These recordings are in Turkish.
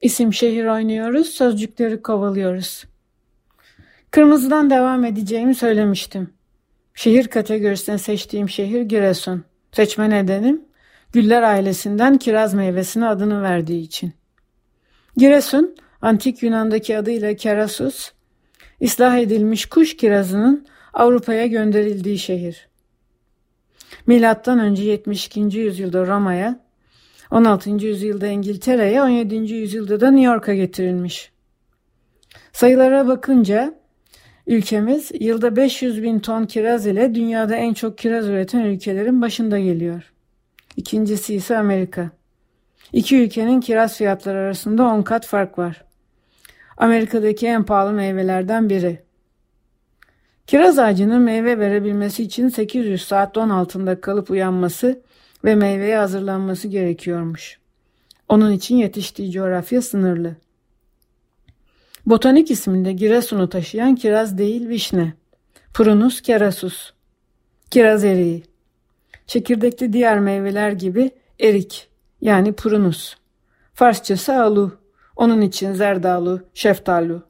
İsim şehir oynuyoruz, sözcükleri kovalıyoruz. Kırmızıdan devam edeceğimi söylemiştim. Şehir kategorisine seçtiğim şehir Giresun. Seçme nedenim Güller ailesinden kiraz meyvesine adını verdiği için. Giresun, antik Yunan'daki adıyla Kerasus, ıslah edilmiş kuş kirazının Avrupa'ya gönderildiği şehir. Milattan önce 72. yüzyılda Roma'ya, 16. yüzyılda İngiltere'ye, 17. yüzyılda da New York'a getirilmiş. Sayılara bakınca ülkemiz yılda 500 bin ton kiraz ile dünyada en çok kiraz üreten ülkelerin başında geliyor. İkincisi ise Amerika. İki ülkenin kiraz fiyatları arasında 10 kat fark var. Amerika'daki en pahalı meyvelerden biri. Kiraz ağacının meyve verebilmesi için 800 saat don altında kalıp uyanması ve meyveye hazırlanması gerekiyormuş. Onun için yetiştiği coğrafya sınırlı. Botanik isminde Giresun'u taşıyan kiraz değil vişne. Prunus kerasus. Kiraz eriği. Çekirdekli diğer meyveler gibi erik yani prunus. Farsçası alu. Onun için zerdalu, şeftalu.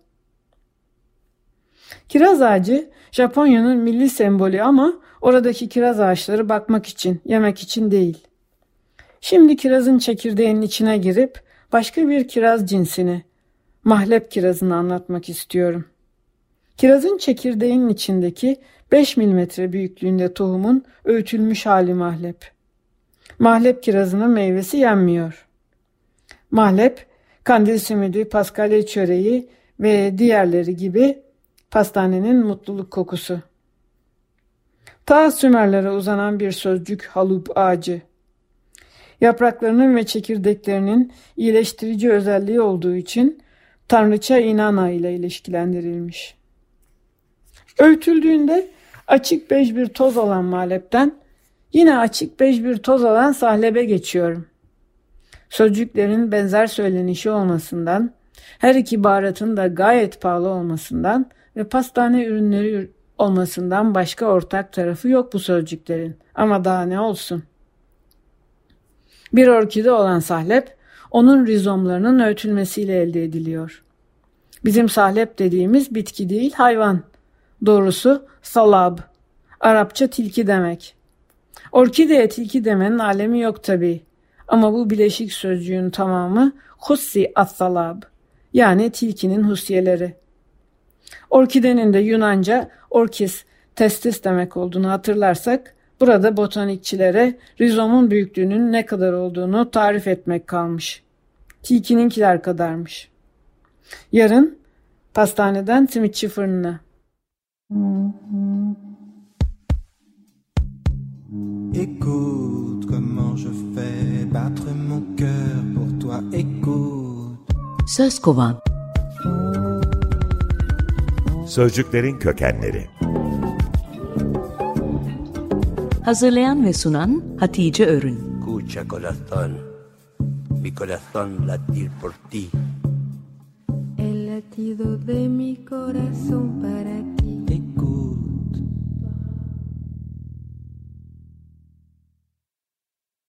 Kiraz ağacı Japonya'nın milli sembolü ama oradaki kiraz ağaçları bakmak için, yemek için değil. Şimdi kirazın çekirdeğinin içine girip başka bir kiraz cinsini, mahlep kirazını anlatmak istiyorum. Kirazın çekirdeğinin içindeki 5 milimetre büyüklüğünde tohumun öğütülmüş hali mahlep. Mahlep kirazının meyvesi yenmiyor. Mahlep, kandil simidi, paskalya çöreği ve diğerleri gibi pastanenin mutluluk kokusu. Ta Sümerlere uzanan bir sözcük halup ağacı. Yapraklarının ve çekirdeklerinin iyileştirici özelliği olduğu için Tanrıça Inanna ile ilişkilendirilmiş. Öğütüldüğünde açık bej bir toz olan malepten yine açık bej bir toz olan sahlebe geçiyorum. Sözcüklerin benzer söylenişi olmasından, her iki baharatın da gayet pahalı olmasından ve pastane ürünleri olmasından başka ortak tarafı yok bu sözcüklerin. Ama daha ne olsun. Bir orkide olan sahlep, onun rizomlarının öğütülmesiyle elde ediliyor. Bizim sahlep dediğimiz bitki değil hayvan. Doğrusu salab. Arapça tilki demek. Orkideye tilki demenin alemi yok tabi. Ama bu bileşik sözcüğün tamamı hussi as-salab. Yani tilkinin husyeleri. Orkidenin de Yunanca orkis, testis demek olduğunu hatırlarsak burada botanikçilere rizomun büyüklüğünün ne kadar olduğunu tarif etmek kalmış. Tilkininkiler kadarmış. Yarın pastaneden simitçi fırınına. Écoute comment je fais battre mon cœur pour toi. Écoute. Söz kovan. Sözcüklerin kökenleri. Hazırlayan ve sunan Hatice Örün. Escucha corazón, mi corazón latir por ti. El latido de mi corazón para ti.